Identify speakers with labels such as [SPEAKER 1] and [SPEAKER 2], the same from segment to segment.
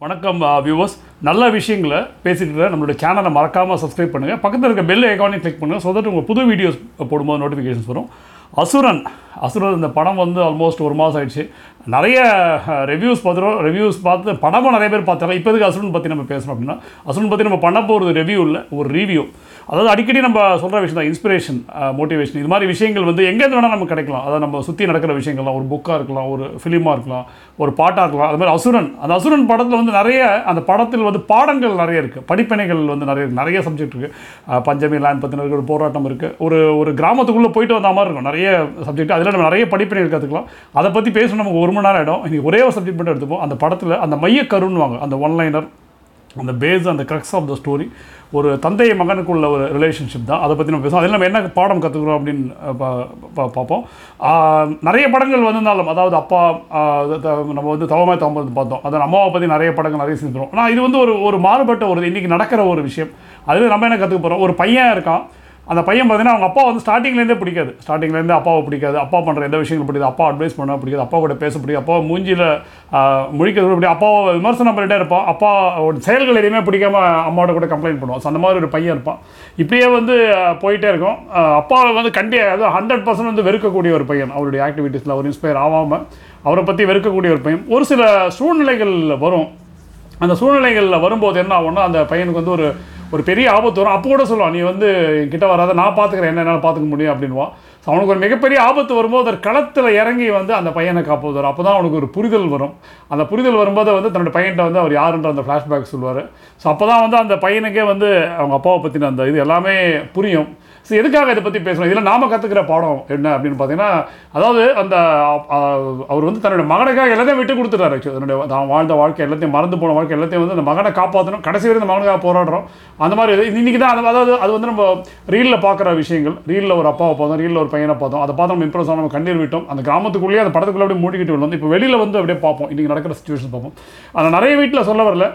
[SPEAKER 1] வணக்கம் வியூவர்ஸ் நல்ல விஷயங்களை பேசிட்டு இருக்க நம்மளோட சேனலை மறக்காமல் சப்ஸ்கிரைப் பண்ணுங்கள் பக்கத்தில் இருக்க பெல் ஐக்கானையும் கிளிக் பண்ணுங்கள் ஸோ தட் உங்கள் புது வீடியோஸ் போடும்போது நோட்டிஃபிகேஷன்ஸ் வரும். அசுரன் அசுரன் இந்த படம் வந்து ஆல்மோஸ்ட் ஒரு மாதம் ஆயிடுச்சு. நிறைய ரிவ்யூஸ் பார்த்துருவோம் ரிவ்யூஸ் பார்த்து படமும் நிறைய பேர் பார்த்தாங்க இப்போ எதுக்கு அசுரன் பற்றி நம்ம பேசணும் அப்படின்னா அசுரன் பற்றி நம்ம பண்ண போகிறது ரிவ்யூ இல்லை ஒரு ரிவ்யூ அதாவது அடிக்கடி நம்ம சொல்கிற விஷயம் தான் இன்ஸ்பிரேஷன் மோட்டிவேஷன் இது மாதிரி விஷயங்கள் வந்து எங்கேருந்து வேணால் நமக்கு கிடைக்கலாம். அதாவது நம்ம சுற்றி நடக்கிற விஷயங்கள்லாம் ஒரு புக்காக இருக்கலாம் ஒரு ஃபிலிமாக இருக்கலாம் ஒரு பாட்டாக இருக்கலாம். அது மாதிரி அசுரன். அந்த அசுரன் படத்தில் வந்து நிறைய அந்த படத்தில் வந்து பாடங்கள் நிறைய இருக்குது படிப்பினைகள் வந்து நிறைய நிறைய சப்ஜெக்ட் இருக்குது பஞ்சமி லேண்ட் பற்றின ஒரு போராட்டம் இருக்குது ஒரு ஒரு கிராமத்துக்குள்ளே போயிட்டு வந்த மாதிரி இருக்கும். நிறைய சப்ஜெக்ட் அதில் நம்ம நிறைய படிப்பினை கற்றுக்கலாம் அதை பற்றி பேசணும் நமக்கு ஒரு மணி நேரம் ஆகிடும் இன்றைக்கி ஒரே ஒரு சப்ஜெக்ட் மட்டும் எடுத்துப்போம். அந்த படத்தில் அந்த மைய மையக்கருன்னுவாங்க அந்த ஒன்லைனர் அந்த பேஸ் அந்த க்ரக்ஸ் ஆஃப் த ஸ்டோரி ஒரு தந்தை மகனுக்குள்ள ஒரு ரிலேஷன்ஷிப் தான். அதை பற்றி நம்ம பேசுவோம் அதில் நம்ம என்ன பாடம் கற்றுக்குறோம் அப்படின்னு பார்ப்போம். நிறைய படங்கள் வந்திருந்தாலும் அதாவது அப்பா நம்ம வந்து தவமாய் தவம்பது பார்த்தோம். அதை அம்மாவை பற்றி நிறைய படங்கள் நிறைய செஞ்சுருவோம் ஆனால் இது வந்து ஒரு ஒரு மாறுபட்ட ஒரு இன்றைக்கி நடக்கிற ஒரு விஷயம். அதில் நம்ம என்ன கற்றுக்க போகிறோம் ஒரு பையன் இருக்கான். அந்த பையன் பார்த்தீங்கன்னா அவங்க அப்பா வந்து ஸ்டார்டிங்லேருந்தே பிடிக்காது. ஸ்டார்டிங்லேருந்து அப்பாவை பிடிக்காது. அப்பா பண்ணுற எந்த விஷயங்கள் பிடிக்காது. அப்பா அட்வைஸ் பண்ண பிடிக்காது. அப்பா கூட பேச பிடிக்காது. அப்பா மூஞ்சியில் முழிக்கிறது பிடிக்கும் அப்பாவை விமர்சனம் பண்ணிட்டே இருப்பான். அப்பா செயல்கள் எதையுமே பிடிக்காம அம்மாவோட கூட கம்ப்ளைண்ட் பண்ணுவான். ஸோ அந்த மாதிரி ஒரு பையன் இருப்பான். இப்படியே வந்து போயிட்டே இருக்கும். அப்பாவை வந்து கண்டி அதாவது ஹண்ட்ரட் பர்சன்ட் வந்து வெறுக்கக்கூடிய ஒரு பையன். அவருடைய ஆக்டிவிட்டீஸில் அவர் இன்ஸ்பயர் ஆகாமல் அவரை பற்றி வெறுக்கக்கூடிய ஒரு பையன். ஒரு சில சூழ்நிலைகள் வரும். அந்த சூழ்நிலைகளில் வரும்போது என்ன ஆகும்னா அந்த பையனுக்கு வந்து ஒரு ஒரு பெரிய ஆபத்து வரும். அப்போ கூட சொல்லுவான் நீ வந்து கிட்ட வராத நான் பார்த்துக்கிறேன் என்ன என்னால் பார்த்துக்க முடியும் அப்படின்வான் ஸோ அவனுக்கு ஒரு மிகப்பெரிய ஆபத்து வரும்போது ஒரு களத்தில் இறங்கி வந்து அந்த பையனை காப்பது அப்போ தான் அவனுக்கு ஒரு புரிதல் வரும். அந்த புரிதல் வரும்போது வந்து தன்னோட பையன்கிட்ட வந்து அவர் யாருன்ற அந்த ஃப்ளாஷ்பேக் சொல்லுவார். ஸோ அப்போ தான் வந்து அந்த பையனுக்கே வந்து அவங்க அப்பாவை பற்றின அந்த இது எல்லாமே புரியும். ஸோ எதுக்காக இதை பற்றி பேசணும் இதில் நாம கற்றுக்கிற பாடம் என்ன அப்படின்னு பார்த்தீங்கன்னா அதாவது அந்த அவர் வந்து தன்னுடைய மகனுக்காக எல்லாத்தையும் விட்டு கொடுத்துட்டாரு actually. தன்னுடைய தான் வாழ்ந்த வாழ்க்கை எல்லாத்தையும் மறந்து போன வாழ்க்கை எல்லாத்தையும் வந்து அந்த மகனை காப்பாற்றணும் கடைசி வரை அந்த மகனுக்காக போராடுறோம். அந்த மாதிரி இது இன்றைக்கி தான் அதாவது அது வந்து நம்ம ரீலில் பார்க்குற விஷயங்கள். ரீலில் ஒரு அப்பாவை பார்த்தோம் ரீலில் ஒரு பையனை பார்த்தோம். அதை பார்த்து நம்ம இம்ப்ரெஸ் நம்ம கண்ணீர் விட்டோம். அந்த கிராமத்துக்குள்ளேயே அந்த படத்துக்குள்ளே அப்படியே மூடிக்கிட்டு வந்தோம் இப்போ வெளியில் வந்து அப்படியே பார்ப்போம். இன்றைக்கி நடக்கிற சுச்சுவேஷன் பார்ப்போம். ஆனால் நிறைய வீட்டில் சொல்ல வரல.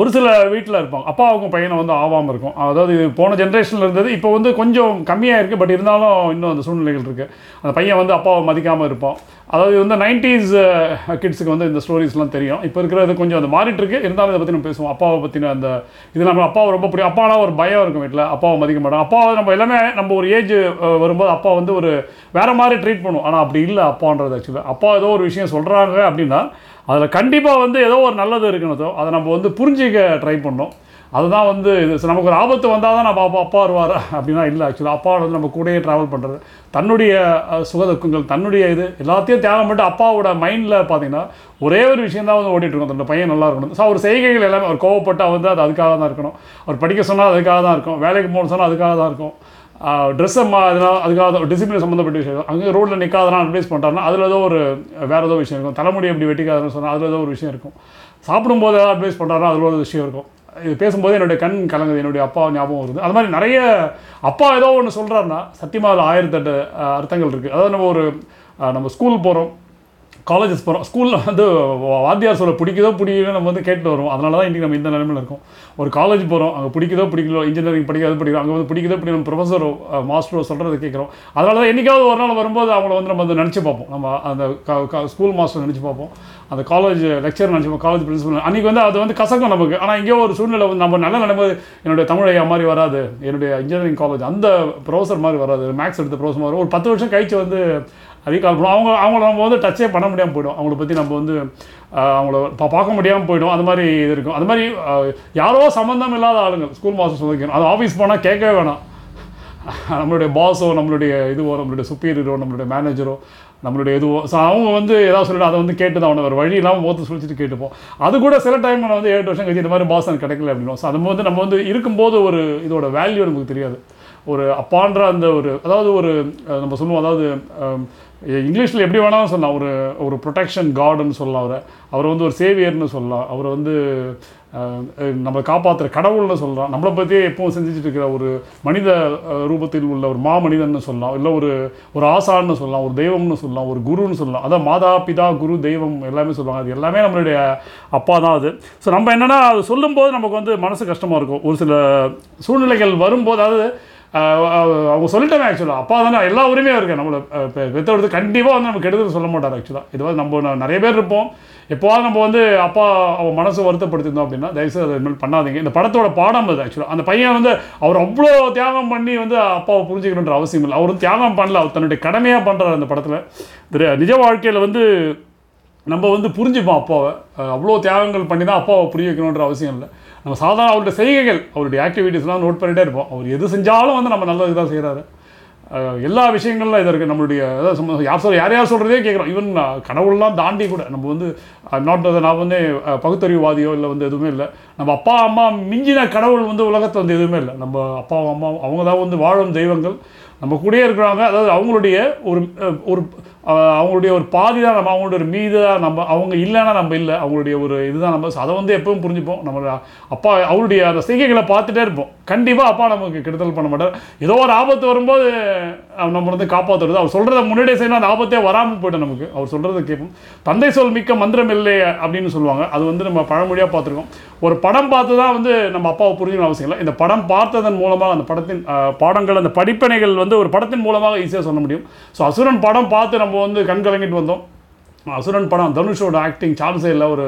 [SPEAKER 1] ஒரு சில வீட்டில் இருப்பாங்க. அப்பாவுக்கும் பையனை வந்து ஆவாமல் இருக்கும். அதாவது போன ஜென்ரேஷனில் இருந்தது. இப்போ வந்து கொஞ்சம் கம்மியாக இருக்குது பட் இருந்தாலும் இன்னும் அந்த சூழ்நிலைகள் இருக்குது அந்த பையன் வந்து அப்பாவை மதிக்காமல் இருப்பான். அதாவது வந்து நைன்டிஸ் கிட்ஸுக்கு வந்து இந்த ஸ்டோரிஸ்லாம் தெரியும். இப்போ இருக்கிறது கொஞ்சம் அது மாறிட்டுருக்கு இருந்தாலும் இதை பற்றி நம்ம பேசுவோம். அப்பாவை பற்றின அந்த இது நம்ம அப்பாவை ரொம்ப பிடிக்கும். அப்பானா ஒரு பயம் இருக்கும் வீட்டில் அப்பாவை மதிக்க மாட்டோம் அப்பாவை நம்ம எல்லாமே நம்ம ஒரு ஏஜ் வரும்போது அப்பா வந்து ஒரு வேறு மாதிரி ட்ரீட் பண்ணுவோம். ஆனால் அப்படி இல்லை. அப்பான்றது ஆக்சுவலாக அப்பா ஏதோ ஒரு விஷயம் சொல்கிறாங்க அப்படின்னா அதில் கண்டிப்பாக வந்து ஏதோ ஒரு நல்லது இருக்கணும். அதை நம்ம வந்து புரிஞ்சிக்க ட்ரை பண்ணோம். அதுதான் வந்து இது நமக்கு ஒரு ஆபத்து வந்தால் தான் நம்ம அப்பா அப்பா வருவார் அப்படின்னா இல்லை ஆக்சுவலாக அப்பா வந்து நம்ம கூடயே ட்ராவல் பண்ணுறது. தன்னுடைய சுகதுக்கங்கள் தன்னுடைய இது எல்லாத்தையும் தியாகம் பண்ணிட்டு அப்பாவோட மைண்டில் பார்த்தீங்கன்னா ஒரே ஒரு விஷயம் தான் வந்து ஓடிட்டுருக்கோம். அந்த பையன் நல்லா இருக்கணும். ஸோ அவர் செய்கைகள் எல்லாமே அவர் கோவப்பட்டால் வந்து அது அதுக்காக தான் இருக்கணும். அவர் படிக்க சொன்னால் அதுக்காக தான் இருக்கும். வேலைக்கு போகணும் சொன்னால் அதுக்காக தான் இருக்கும். ட்ரெஸ்ஸை மா அதனால் அதுக்காக டிசிப்ளின் சம்மந்தப்பட்ட விஷயம். அங்கே ரோட்டில் நிற்காதனா அட்வைஸ் பண்ணுறாருன்னா அதில் ஏதோ ஒரு வேறு ஏதோ விஷயம் இருக்கும். தலைமுடி எப்படி வெட்டிக்காதுன்னு சொன்னால் அதில் ஏதோ ஒரு விஷயம் இருக்கும். சாப்பிடும்போது ஏதாவது அட்வைஸ் பண்ணுறாருன்னா அதில் ஒரு விஷயம் இருக்கும். இது பேசும்போது என்னுடைய கண் கலங்குது என்னுடைய அப்பா ஞாபகம் வருது. அது மாதிரி நிறைய அப்பா ஏதோ ஒன்று சொல்கிறாருன்னா சத்தியமாக அதில் ஆயிரத்தெட்டு அர்த்தங்கள் இருக்குது அதாவது நம்ம ஒரு நம்ம ஸ்கூல் போகிறோம் காலேஜஸ் போகிறோம் ஸ்கூலில் வந்து வா- வாத்தியார் சொல்ல பிடிக்குதோ பிடிக்கலோ நம்ம வந்து கேட்டு வருவோம். அதனால தான் இன்றைக்கி நம்ம இந்த நிலைமையில் இருக்கோம். ஒரு காலேஜ் போகிறோம் அங்கே பிடிக்குதோ பிடிக்கலோ இன்ஜினியரிங் படிக்காது படிக்கிறோம் அங்கே வந்து பிடிக்குதோ பிடிக்கணும் ப்ரொஃபஸரோ மாஸ்டரோ சொல்கிறத கேட்குறோம். அதனால தான் என்றைக்காவது ஒரு நாள் வரும்போது அவங்கள வந்து நம்ம வந்து நினச்சி பார்ப்போம். நம்ம அந்த ஸ்கூல் மாஸ்டர் நினச்சி பார்ப்போம். அந்த காலேஜ் லெக்சர் நினச்சிப்போம் காலேஜ் பிரின்சிபல் அன்றைக்கி வந்து அது வந்து கசக்கும் நமக்கு. ஆனால் எங்கேயோ ஒரு சூழ்நிலை வந்து நம்ம நல்ல நிலைமை என்னுடைய தமிழ் ஐயா மாதிரி வராது. என்னுடைய இன்ஜினியரிங் காலேஜ் அந்த ப்ரொஃபஸர் மாதிரி வராது. மேக்ஸ் எடுத்த ப்ரொஃபஸர் மாதிரி ஒரு பத்து வருஷம் கழிச்சு வந்து ரீகால் பண்ணுவோம் அவங்க அவங்கள நம்ம வந்து டச்சே பண்ண முடியாமல் போயிடும். அவங்கள பற்றி நம்ம வந்து அவங்கள பா பார்க்க முடியாமல் போயிடும். அந்த மாதிரி இது இருக்கும். அது மாதிரி யாரோ சம்மந்தம் இல்லாத ஆளுங்க ஸ்கூல் மாஸ்டர் சொல்லிக்கணும் அது ஆஃபீஸ் போனால் கேட்கவே வேணாம். நம்மளுடைய பாஸோ நம்மளுடைய இதுவோ நம்மளுடைய சுப்பீரியரோ நம்மளுடைய மேனேஜரோ நம்மளுடைய இதுவோ. ஸோ அவங்க வந்து ஏதாவது சொல்லிட்டு அதை வந்து கேட்டு தான் அவனை ஒரு வழி இல்லாமல் ஓத்து சுழிச்சிட்டு கேட்டுப்போம். அது கூட சில டைம் நான் வந்து ஏழு வருஷம் கழிச்சு இந்த மாதிரி பாஸ் எனக்கு கிடைக்கல அப்படின்னும் ஸோ அது வந்து நம்ம வந்து இருக்கும்போது ஒரு இதோட வேல்யூ நமக்கு தெரியாது. ஒரு அப்பான்ற அந்த ஒரு அதாவது ஒரு நம்ம சொல்லுவோம் அதாவது இங்கிலீஷில் எப்படி வேணாலும் சொல்லலாம். ஒரு ஒரு ப்ரொடெக்ஷன் கார்டுன்னு சொல்லலாம் அவரை. அவர் வந்து ஒரு சேவியர்னு சொல்லலாம். அவர் வந்து நம்மளை காப்பாற்றுற கடவுள்னு சொல்லலாம். நம்மளை பற்றியே எப்பவும் செஞ்சுட்டு இருக்கிற ஒரு மனித ரூபத்தில் உள்ள ஒரு மாமனிதன் சொல்லலாம். இல்லை ஒரு ஒரு ஆசான்னு சொல்லலாம். ஒரு தெய்வம்னு சொல்லலாம். ஒரு குருன்னு சொல்லலாம். அதான் மாதா பிதா குரு தெய்வம் எல்லாமே சொல்லுவாங்க. அது எல்லாமே நம்மளுடைய அப்பா தான் அது. ஸோ நம்ம என்னென்னா அது சொல்லும்போது நமக்கு வந்து மனசு கஷ்டமாக இருக்கும். ஒரு சில சூழ்நிலைகள் வரும்போது அதாவது அவங்க சொல்லிட்டாங்க ஆக்சுவலாக அப்பா தானே எல்லா உரிமையும் இருக்குது நம்மளை பெற்றெடுத்து கண்டிப்பாக வந்து நமக்கு கெடுதல் சொல்ல மாட்டார் ஆக்சுவலாக இது வந்து நம்ம நிறைய பேர் இருப்போம். எப்போவாது நம்ம வந்து அப்பா அவன் மனசு வருத்தப்படுத்திருந்தோம் அப்படின்னா தயவுசெய்து அதை இனிமேல் பண்ணாதீங்க. இந்த படத்தோட பாடம் அது ஆக்சுவலாக அந்த பையன் வந்து அவர் அவ்வளோ தியாகம் பண்ணி வந்து அப்பாவை புரிஞ்சுக்கணுன்ற அவசியம் இல்லை அவரும் தியாகம் பண்ணல. அவர் தன்னுடைய கடமையாக பண்ணுறாரு அந்த படத்தில். நிஜ வாழ்க்கையில் வந்து நம்ம வந்து புரிஞ்சுப்போம் அப்பாவை. அவ்வளோ தியாகங்கள் பண்ணி தான் அப்பாவை புரிய வைக்கணுன்ற அவசியம் இல்லை. நம்ம சாதாரண அவருடைய செய்கைகள் அவருடைய ஆக்டிவிட்டீஸ்லாம் நோட் பண்ணிகிட்டே இருப்போம். அவர் எது செஞ்சாலும் வந்து நம்ம நல்லது தான் செய்கிறாரு எல்லா விஷயங்களும் இது இருக்குது நம்மளுடைய அதாவது சும்மா யார் சொல்ல யார் யார் சொல்கிறதே கேட்குறோம். ஈவன் கடவுள்லாம் தாண்டி கூட நம்ம வந்து நாட் நான் வந்து பகுத்தறிவுவாதியோ இல்லை வந்து எதுவுமே இல்லை. நம்ம அப்பா அம்மா மிஞ்சின கடவுள் வந்து உலகத்தில் வந்து எதுவுமே இல்லை. நம்ம அப்பா அம்மா அவங்க தான் வந்து வாழும் தெய்வங்கள். நம்ம கூடயே இருக்கிறாங்க அதாவது அவங்களுடைய ஒரு ஒரு அவங்களுடைய ஒரு பாதி தான் நம்ம அவங்களுடைய ஒரு மீது தான் நம்ம அவங்க இல்லைன்னா நம்ம இல்லை. அவங்களுடைய ஒரு இதுதான் நம்ம அதை வந்து எப்பவும் புரிஞ்சுப்போம். நம்ம அப்பா அவருடைய அந்த செய்கைகளை பார்த்துட்டே இருப்போம். கண்டிப்பாக அப்பா நமக்கு கெடுதல் பண்ண மாட்டார். ஏதோ ஒரு ஆபத்து வரும்போது நம்ம வந்து காப்பாற்றுறது அவர் சொல்கிறத முன்னாடியே செய்யணும். அந்த ஆபத்தே வராமல் போய்ட்டு நமக்கு. அவர் சொல்கிறத கேட்போம். தந்தை சொல் மிக்க மந்திரம் இல்லை அப்படின்னு சொல்லுவாங்க. அது வந்து நம்ம பழமொழியாக பார்த்துருக்கோம். ஒரு படம் பார்த்து தான் வந்து நம்ம அப்பாவை புரிஞ்சுக்கணும் அவசியம் இல்லை. இந்த படம் பார்த்ததன் மூலமாக அந்த படத்தின் பாடங்கள் அந்த படிப்பனைகள் வந்து ஒரு படத்தின் மூலமாக ஈஸியாக சொல்ல முடியும். ஸோ அசுரன் படம் பார்த்து நம்ம வந்து கண் கலங்கிட்டு வந்தோம். அசுரன் படம் தனுஷோட ஆக்டிங் சான்ஸே இல்லை ஒரு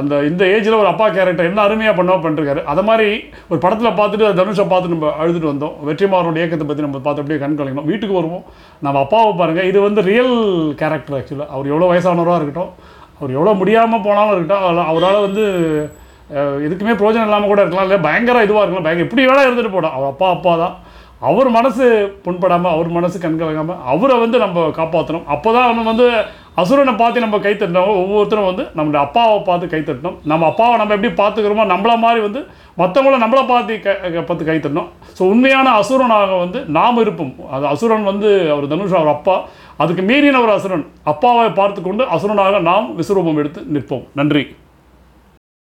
[SPEAKER 1] அந்த இந்த ஏஜில் ஒரு அப்பா கேரக்டர் என்ன அருமையாக பண்ணவோ பண்ணிருக்காரு. அதை மாதிரி ஒரு படத்தில் பார்த்துட்டு தனுஷை பார்த்து நம்ம அழுதுட்டு வந்தோம். வெற்றிமாறனோட இயக்கத்தை பற்றி நம்ம பார்த்து அப்படியே கண் கலங்கணும் வீட்டுக்கு வருவோம். நம்ம அப்பாவை பாருங்கள் இது வந்து ரியல் கேரக்டர் ஆக்சுவலாக அவர் எவ்வளோ வயசானவராக இருக்கட்டும் அவர் எவ்வளோ முடியாமல் போனாலும் இருக்கட்டும் அவரால் வந்து எதுக்குமே பிரோஜனம் இல்லாமல் கூட இருக்கலாம். இல்லை பயங்கர இதுவாக இருக்கலாம். பயங்கர எப்படி வேணால் இருந்துட்டு போடும் அவர் அப்பா அப்பா தான் அவர் மனசு புண்படாமல் அவர் மனசு கண்கலங்காமல் அவரை வந்து நம்ம காப்பாற்றணும் அப்போ தான் அவன் வந்து அசுரனை பார்த்து நம்ம கை தட்டினோம். ஒவ்வொருத்தரும் வந்து நம்மளுடைய அப்பாவை பார்த்து கை தட்டணும் நம்ம அப்பாவை நம்ம எப்படி பார்த்துக்கிறோமோ நம்மள மாதிரி வந்து மற்றவங்கள நம்மளை பார்த்து க க- பார்த்து கை தட்டணும் ஸோ உண்மையான அசுரனாக வந்து நாம் இருப்போம். அது அசுரன் வந்து அவர் தனுஷ் அவர் அப்பா. அதுக்கு மீறின ஒரு அசுரன். அப்பாவை பார்த்து கொண்டு அசுரனாக நாம் விஸ்வரூபம் எடுத்து நிற்போம். நன்றி.